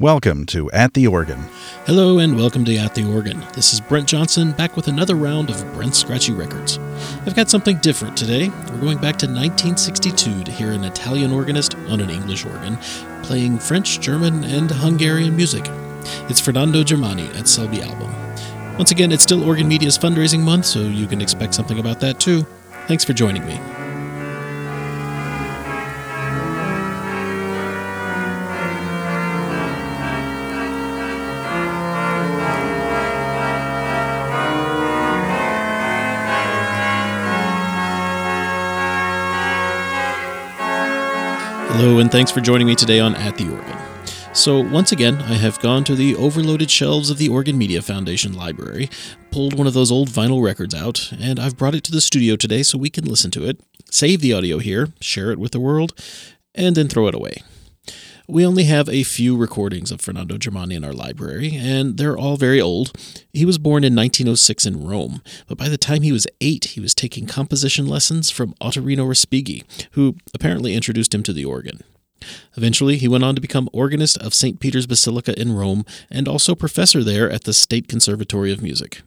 Welcome to At the Organ. Hello and welcome to At the Organ. This is Brent Johnson back with another round of Brent Scratchy Records. I've got something different today. We're going back to 1962 to hear an Italian organist on an English organ playing French, German, and Hungarian music. It's Fernando Germani at Selby Album. Once again, it's still Organ Media's fundraising month, so you can expect something about that too. Thanks for joining me. Hello, and thanks for joining me today on At the Organ. So, once again, I have gone to the overloaded shelves of the Organ Media Foundation library, pulled one of those old vinyl records out, and I've brought it to the studio today so we can listen to it, save the audio here, share it with the world, and then throw it away. We only have a few recordings of Fernando Germani in our library, and they're all very old. He was born in 1906 in Rome, but by the time he was eight, he was taking composition lessons from Ottorino Respighi, who apparently introduced him to the organ. Eventually, he went on to become organist of St. Peter's Basilica in Rome and also professor there at the State Conservatory of Music.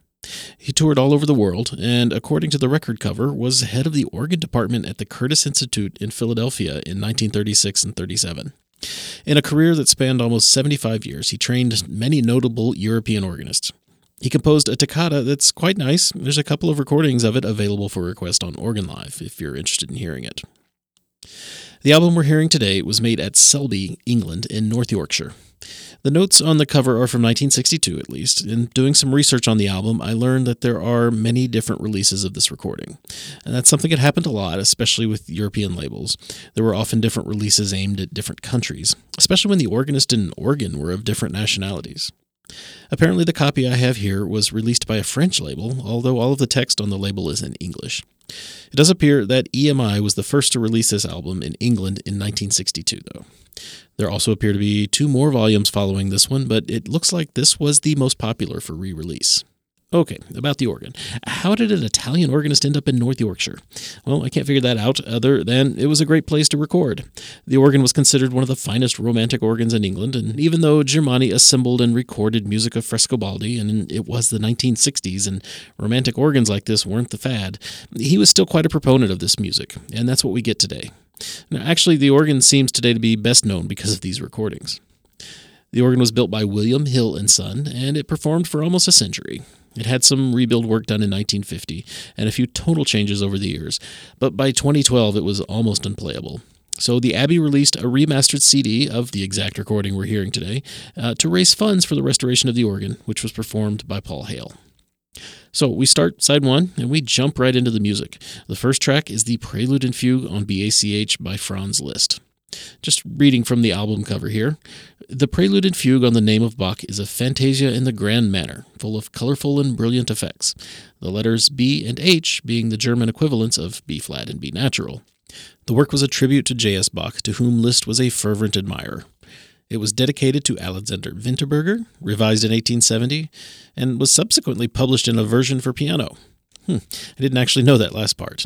He toured all over the world and, according to the record cover, was head of the organ department at the Curtis Institute in Philadelphia in 1936 and 37. In a career that spanned almost 75 years, he trained many notable European organists. He composed a toccata that's quite nice. There's a couple of recordings of it available for request on Organ Live if you're interested in hearing it. The album we're hearing today was made at Selby, England, in North Yorkshire. The notes on the cover are from 1962, at least. In doing some research on the album, I learned that there are many different releases of this recording. And that's something that happened a lot, especially with European labels. There were often different releases aimed at different countries, especially when the organist and organ were of different nationalities. Apparently, the copy I have here was released by a French label, although all of the text on the label is in English. It does appear that EMI was the first to release this album in England in 1962, though. There also appear to be two more volumes following this one, but it looks like this was the most popular for re release. Okay, about the organ. How did an Italian organist end up in North Yorkshire? Well, I can't figure that out other than it was a great place to record. The organ was considered one of the finest romantic organs in England, and even though Germani assembled and recorded music of Frescobaldi, and it was the 1960s, and romantic organs like this weren't the fad, he was still quite a proponent of this music, and that's what we get today. Now, actually, the organ seems today to be best known because of these recordings. The organ was built by William Hill and Son, and it performed for almost a century. It had some rebuild work done in 1950 and a few total changes over the years, but by 2012 it was almost unplayable. So the Abbey released a remastered CD of the exact recording we're hearing today uh, to raise funds for the restoration of the organ, which was performed by Paul Hale. So we start side one and we jump right into the music. The first track is the Prelude and Fugue on BACH by Franz Liszt. Just reading from the album cover here. The Prelude and Fugue on the Name of Bach is a fantasia in the grand manner, full of colorful and brilliant effects, the letters B and H being the German equivalents of B flat and B natural. The work was a tribute to J.S. Bach, to whom Liszt was a fervent admirer. It was dedicated to Alexander Winterberger, revised in 1870, and was subsequently published in a version for piano. Hmm, I didn't actually know that last part.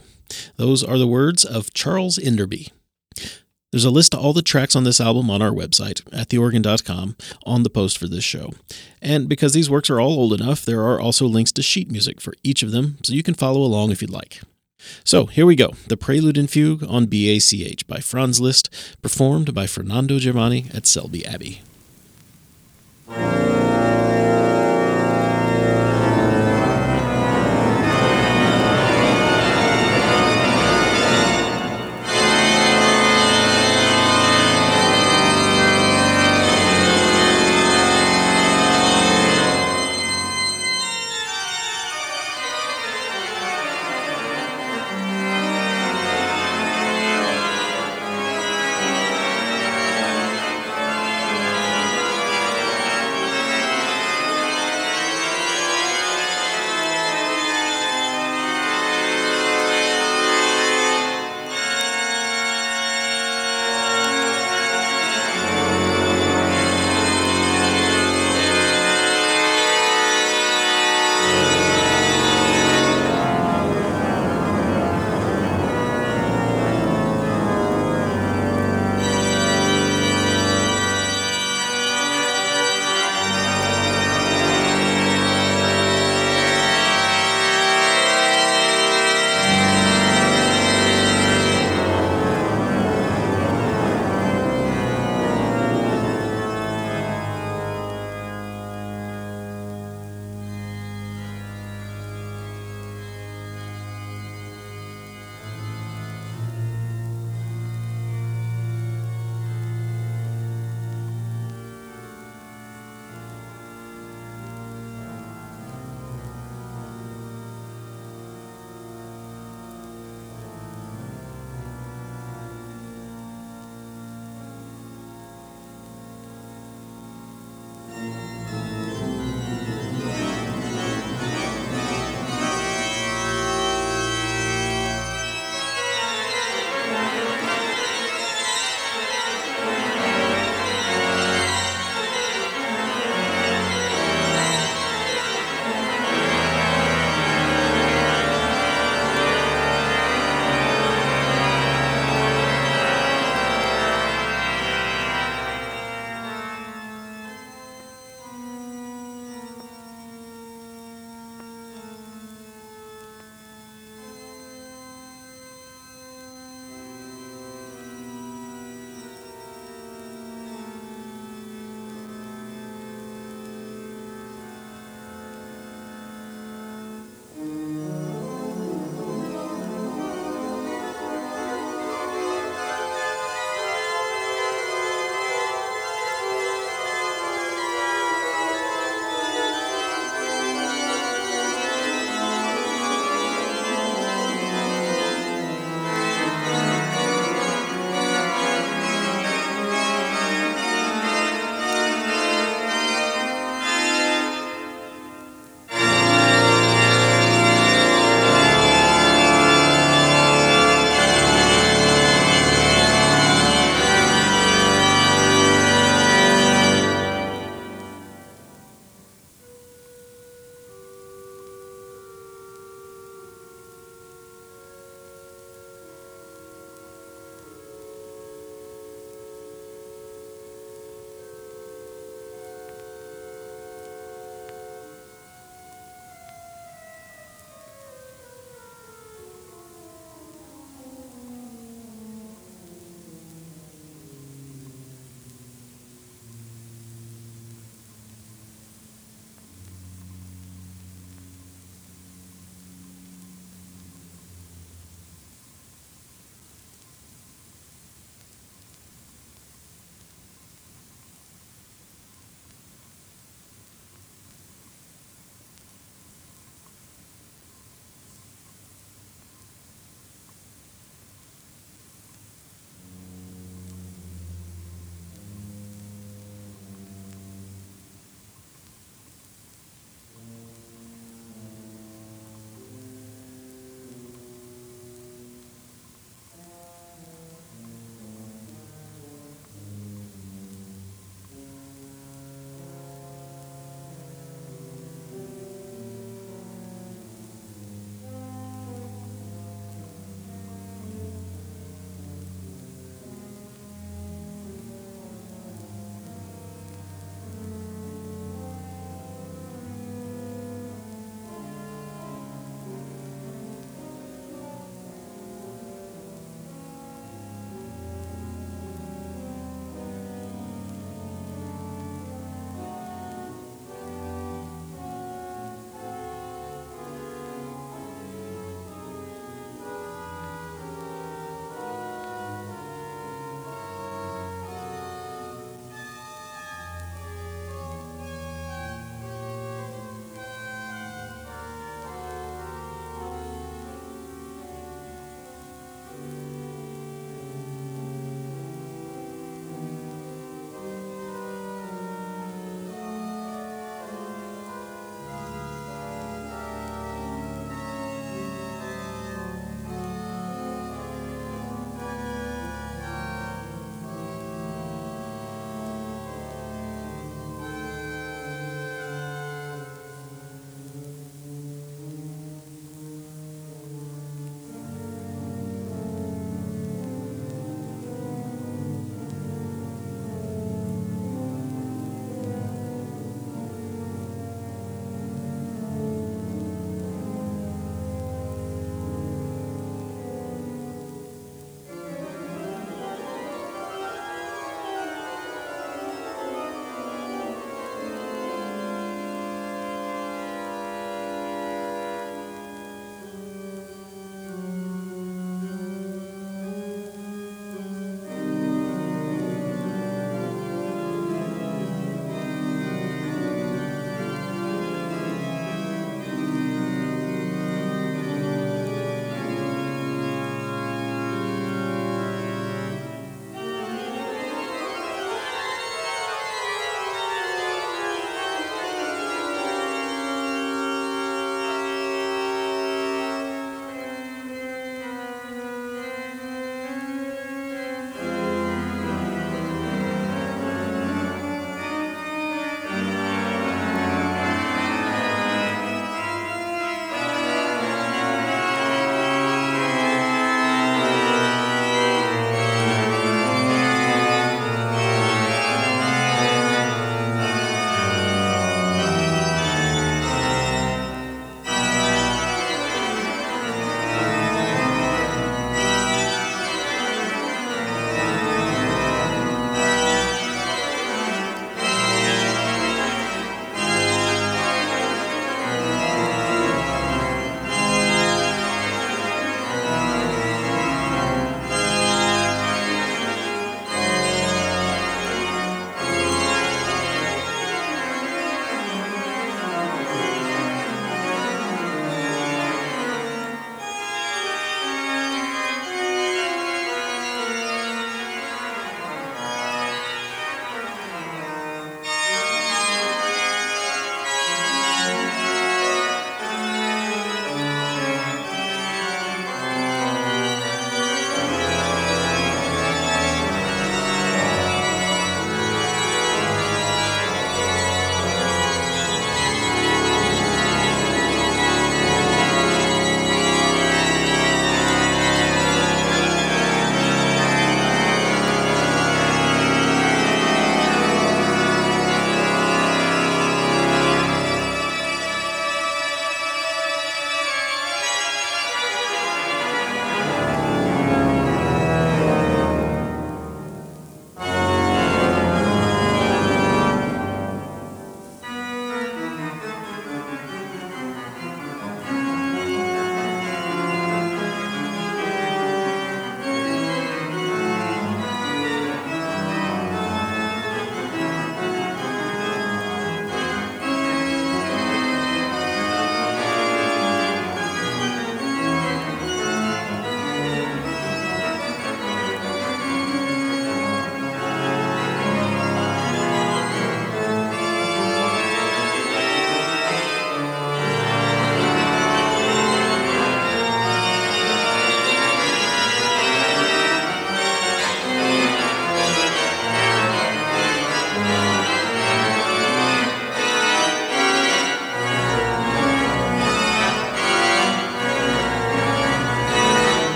Those are the words of Charles Enderby. There's a list of all the tracks on this album on our website, at theorgan.com, on the post for this show. And because these works are all old enough, there are also links to sheet music for each of them, so you can follow along if you'd like. So here we go The Prelude and Fugue on BACH by Franz Liszt, performed by Fernando Germani at Selby Abbey.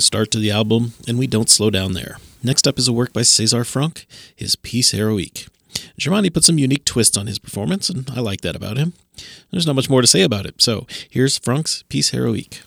Start to the album, and we don't slow down there. Next up is a work by César Franck, his Piece Heroique. Germani put some unique twists on his performance, and I like that about him. There's not much more to say about it, so here's Franck's Piece Heroique.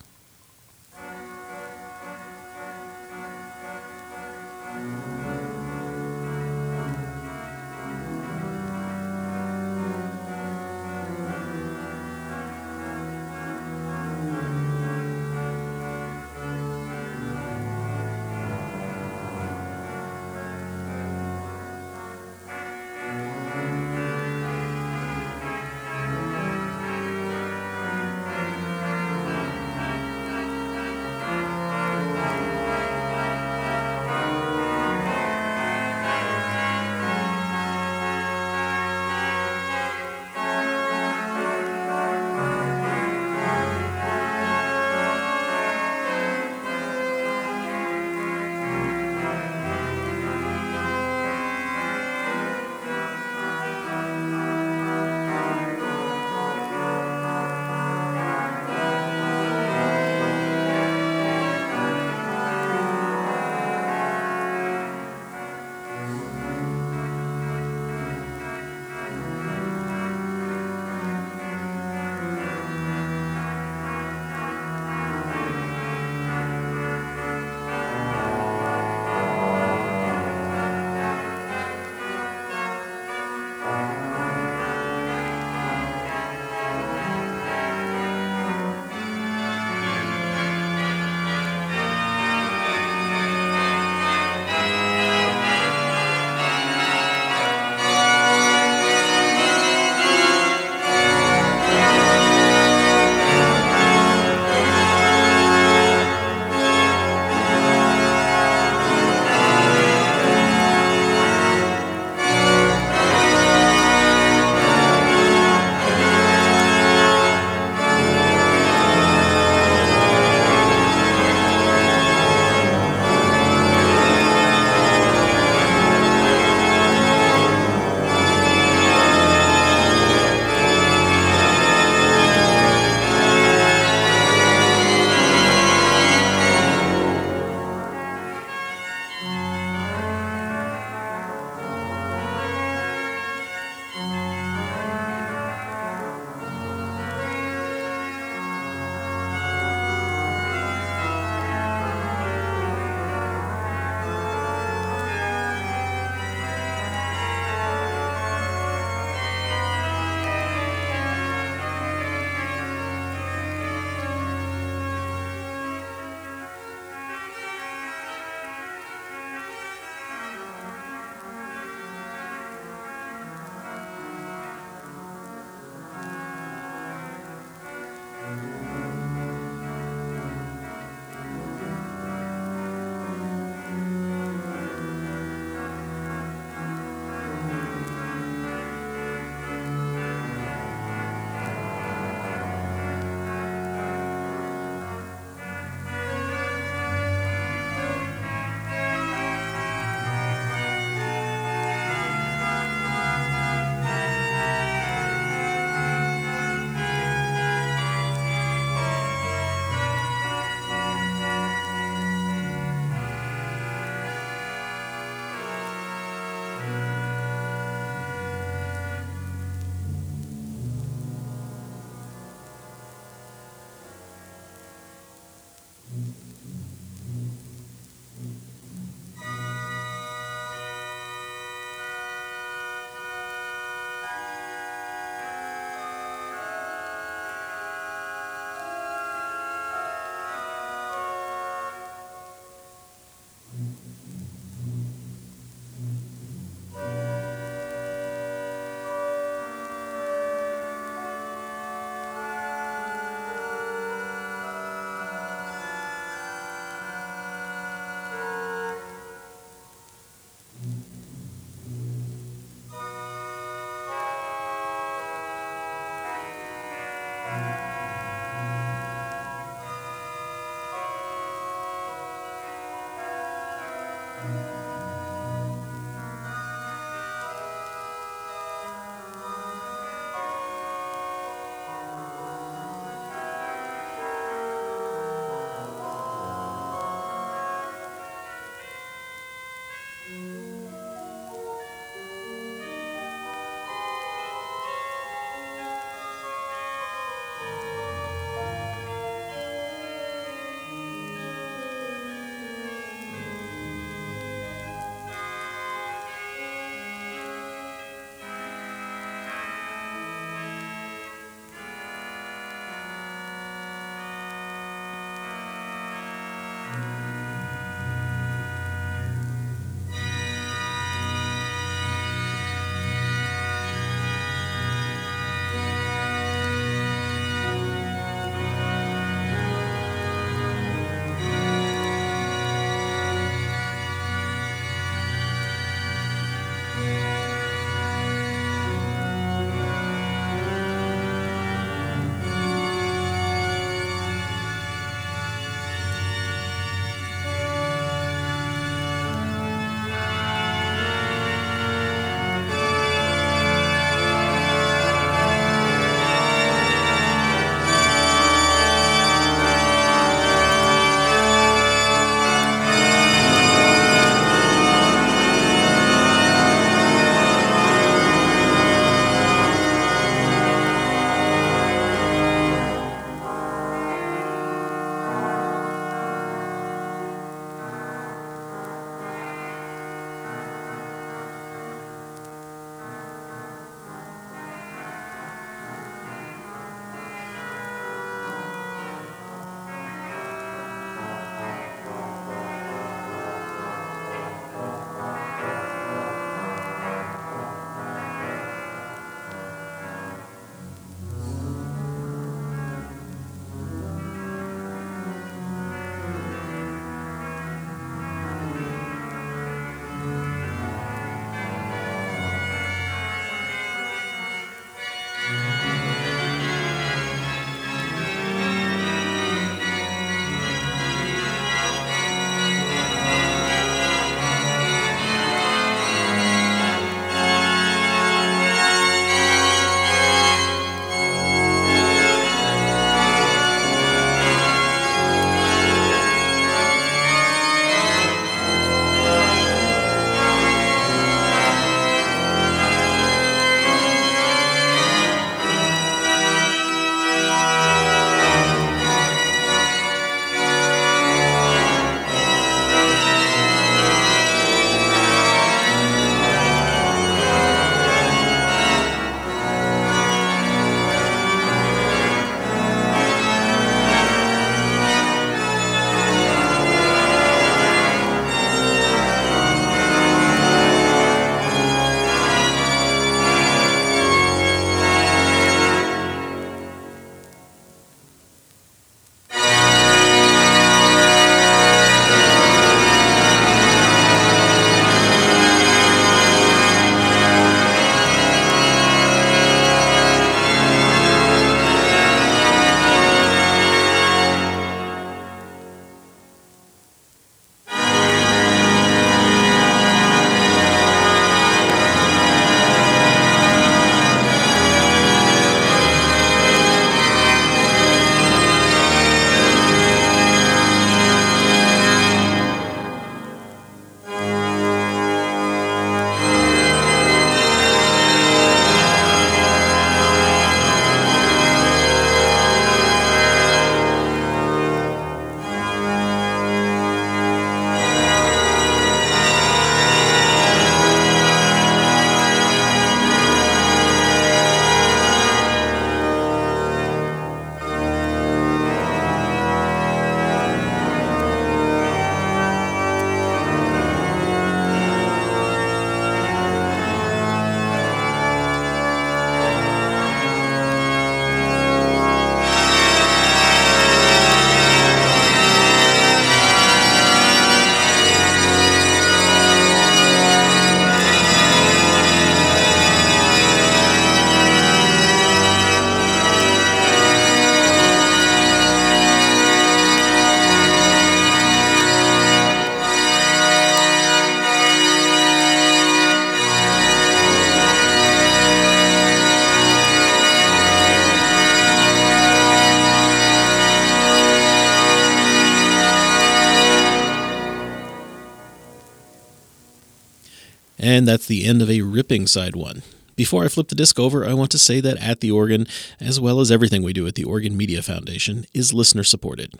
And that's the end of a ripping side one. Before I flip the disc over, I want to say that At the Organ, as well as everything we do at the Organ Media Foundation, is listener supported.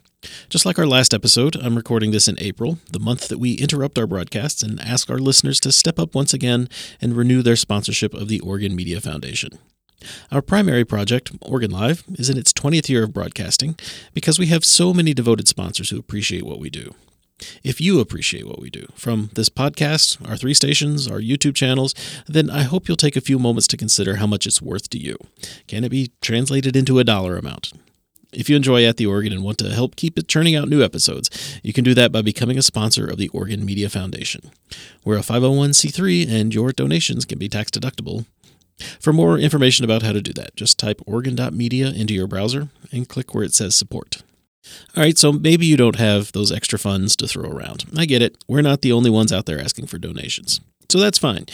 Just like our last episode, I'm recording this in April, the month that we interrupt our broadcasts and ask our listeners to step up once again and renew their sponsorship of the Organ Media Foundation. Our primary project, Organ Live, is in its 20th year of broadcasting because we have so many devoted sponsors who appreciate what we do. If you appreciate what we do, from this podcast, our three stations, our YouTube channels, then I hope you'll take a few moments to consider how much it's worth to you. Can it be translated into a dollar amount? If you enjoy At the Organ and want to help keep it churning out new episodes, you can do that by becoming a sponsor of the Organ Media Foundation. We're a 501c3 and your donations can be tax deductible. For more information about how to do that, just type organ.media into your browser and click where it says support. All right, so maybe you don't have those extra funds to throw around. I get it. We're not the only ones out there asking for donations. So that's fine.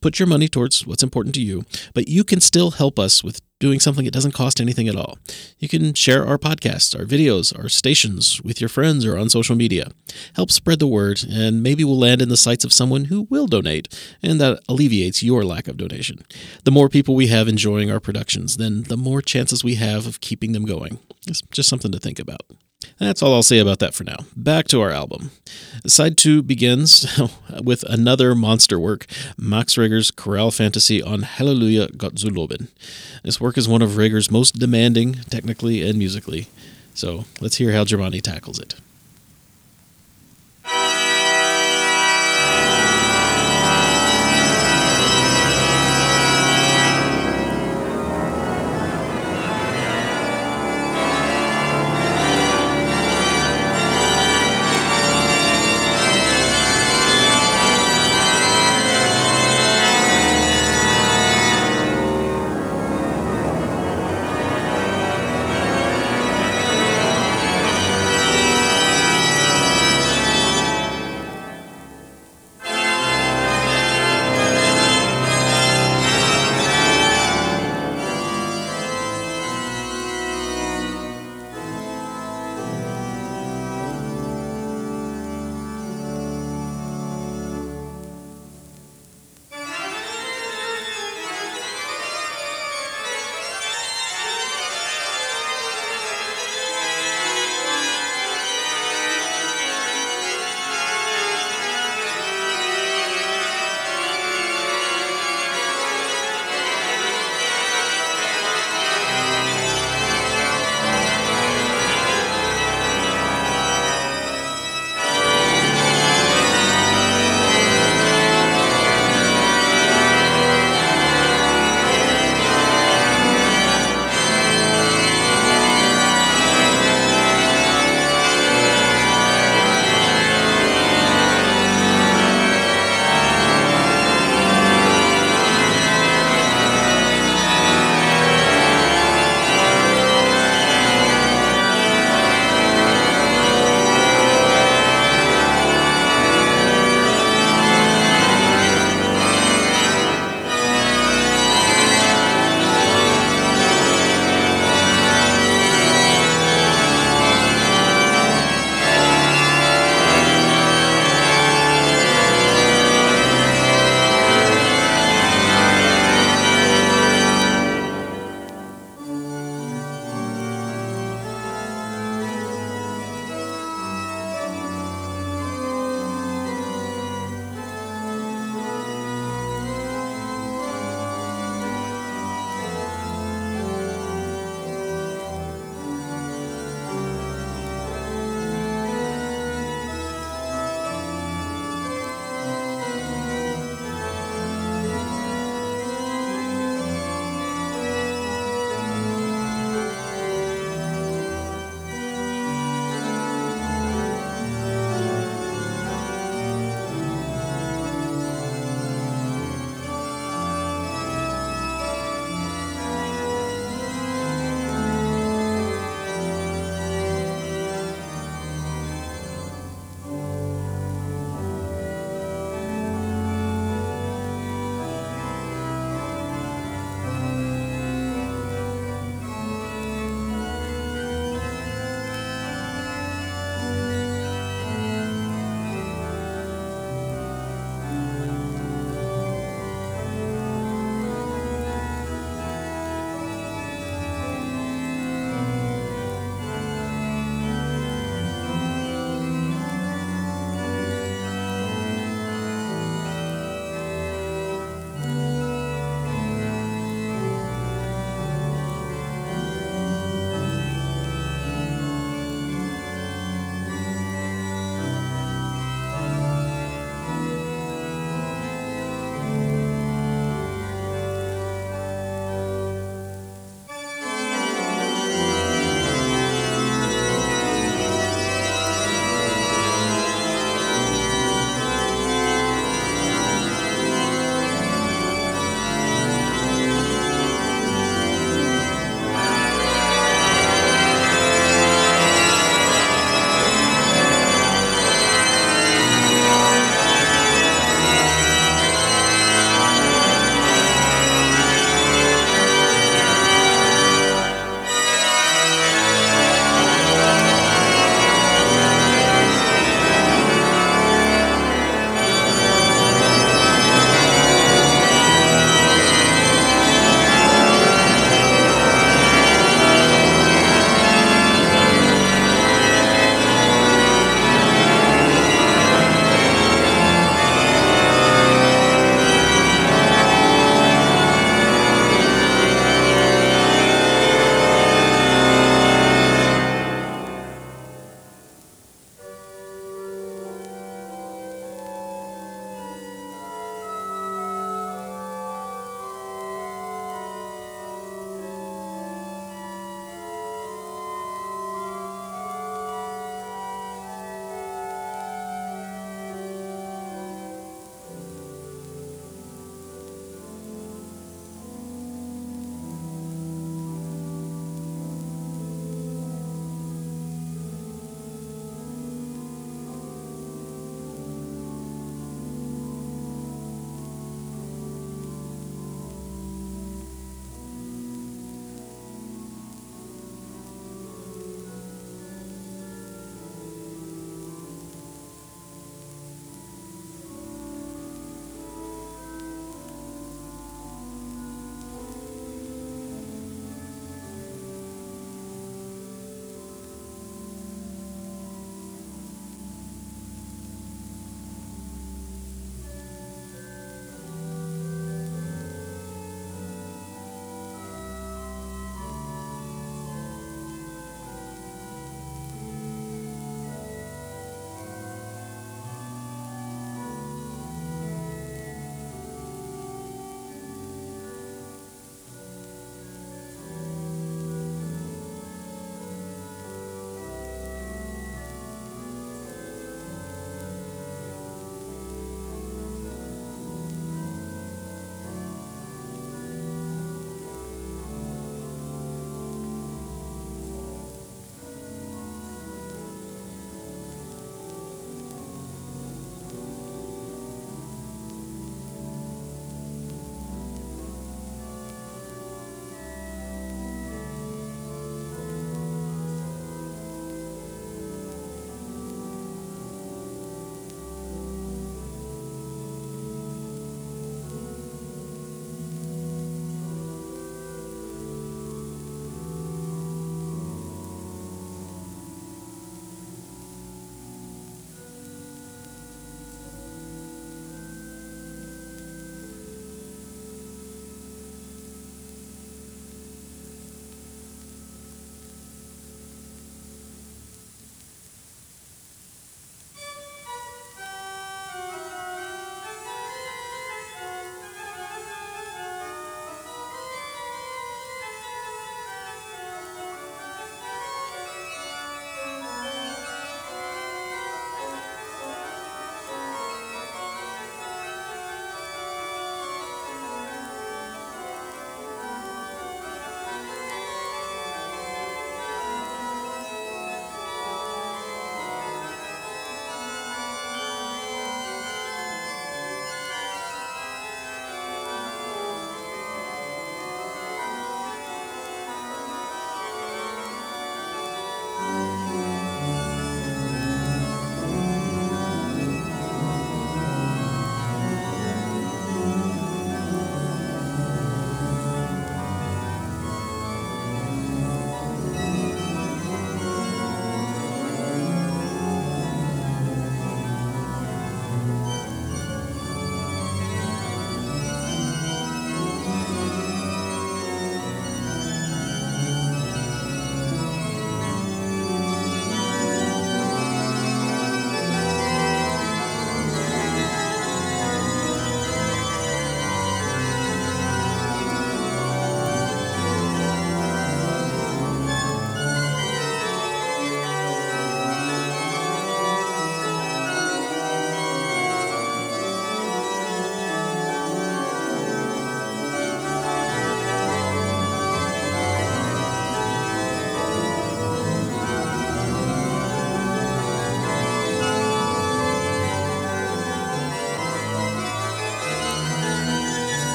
Put your money towards what's important to you, but you can still help us with doing something that doesn't cost anything at all. You can share our podcasts, our videos, our stations with your friends or on social media. Help spread the word, and maybe we'll land in the sights of someone who will donate, and that alleviates your lack of donation. The more people we have enjoying our productions, then the more chances we have of keeping them going. It's just something to think about. That's all I'll say about that for now. Back to our album. Side 2 begins with another monster work, Max Reger's chorale fantasy on Hallelujah Gott zu loben. This work is one of Reger's most demanding, technically and musically. So let's hear how Germani tackles it.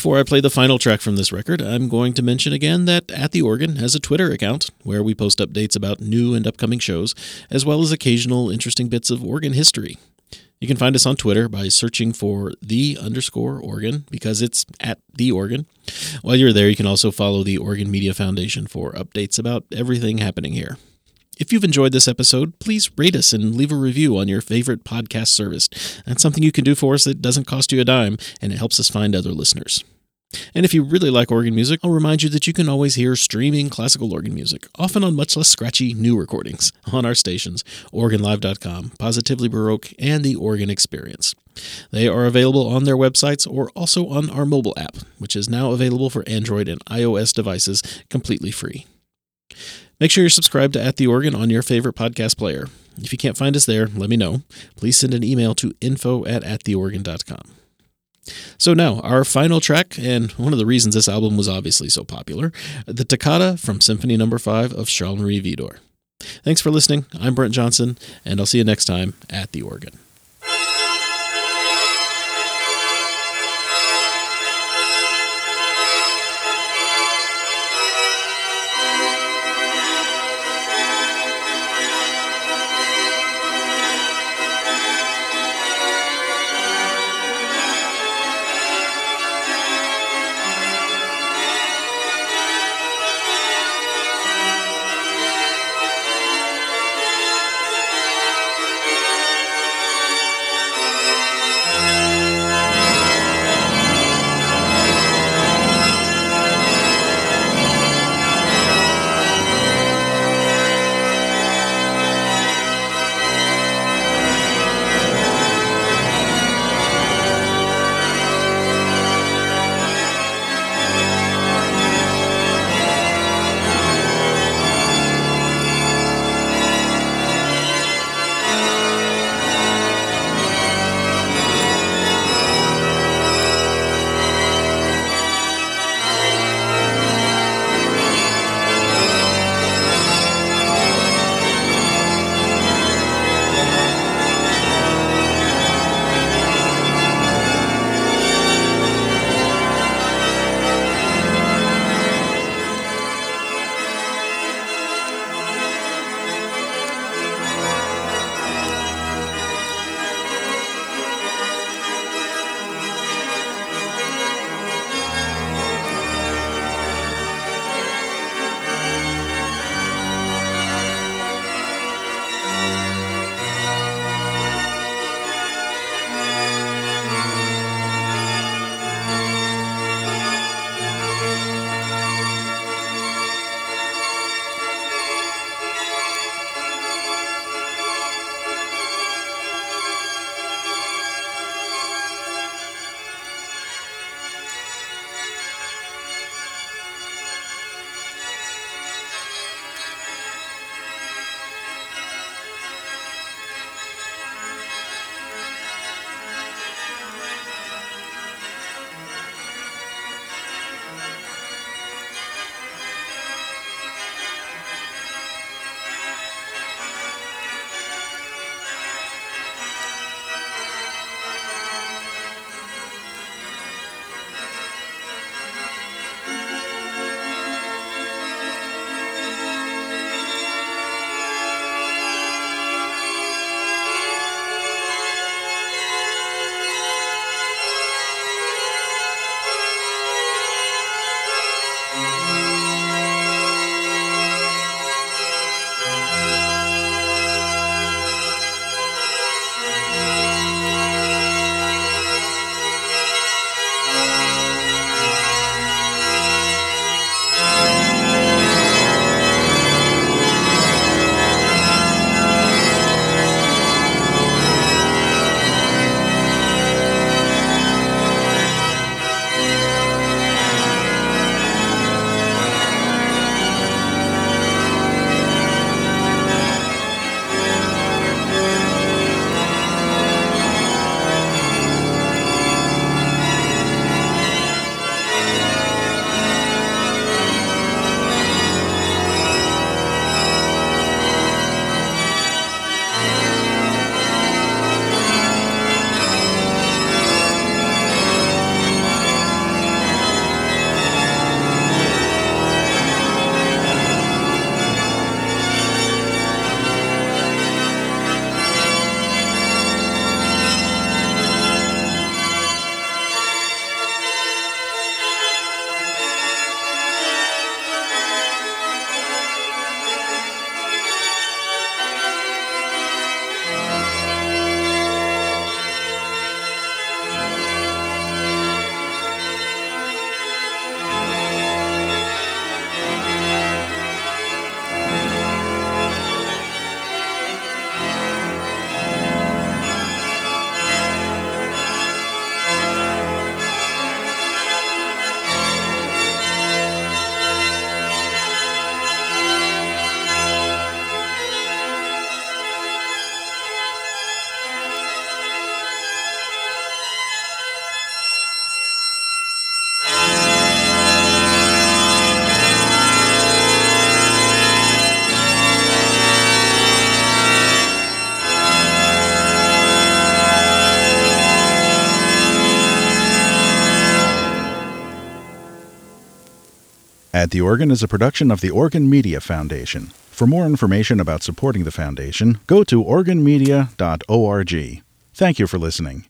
Before I play the final track from this record, I'm going to mention again that At the Organ has a Twitter account where we post updates about new and upcoming shows, as well as occasional interesting bits of organ history. You can find us on Twitter by searching for the underscore organ because it's at the organ. While you're there, you can also follow the Organ Media Foundation for updates about everything happening here. If you've enjoyed this episode, please rate us and leave a review on your favorite podcast service. That's something you can do for us that doesn't cost you a dime, and it helps us find other listeners. And if you really like organ music, I'll remind you that you can always hear streaming classical organ music, often on much less scratchy new recordings, on our stations, organlive.com, Positively Baroque, and The Organ Experience. They are available on their websites or also on our mobile app, which is now available for Android and iOS devices completely free. Make sure you're subscribed to At the Organ on your favorite podcast player. If you can't find us there, let me know. Please send an email to info at attheorgan.com. So now, our final track, and one of the reasons this album was obviously so popular, the Toccata from Symphony No. 5 of Charles-Marie Widor. Thanks for listening. I'm Brent Johnson, and I'll see you next time at the organ. The Organ is a production of the Organ Media Foundation. For more information about supporting the foundation, go to organmedia.org. Thank you for listening.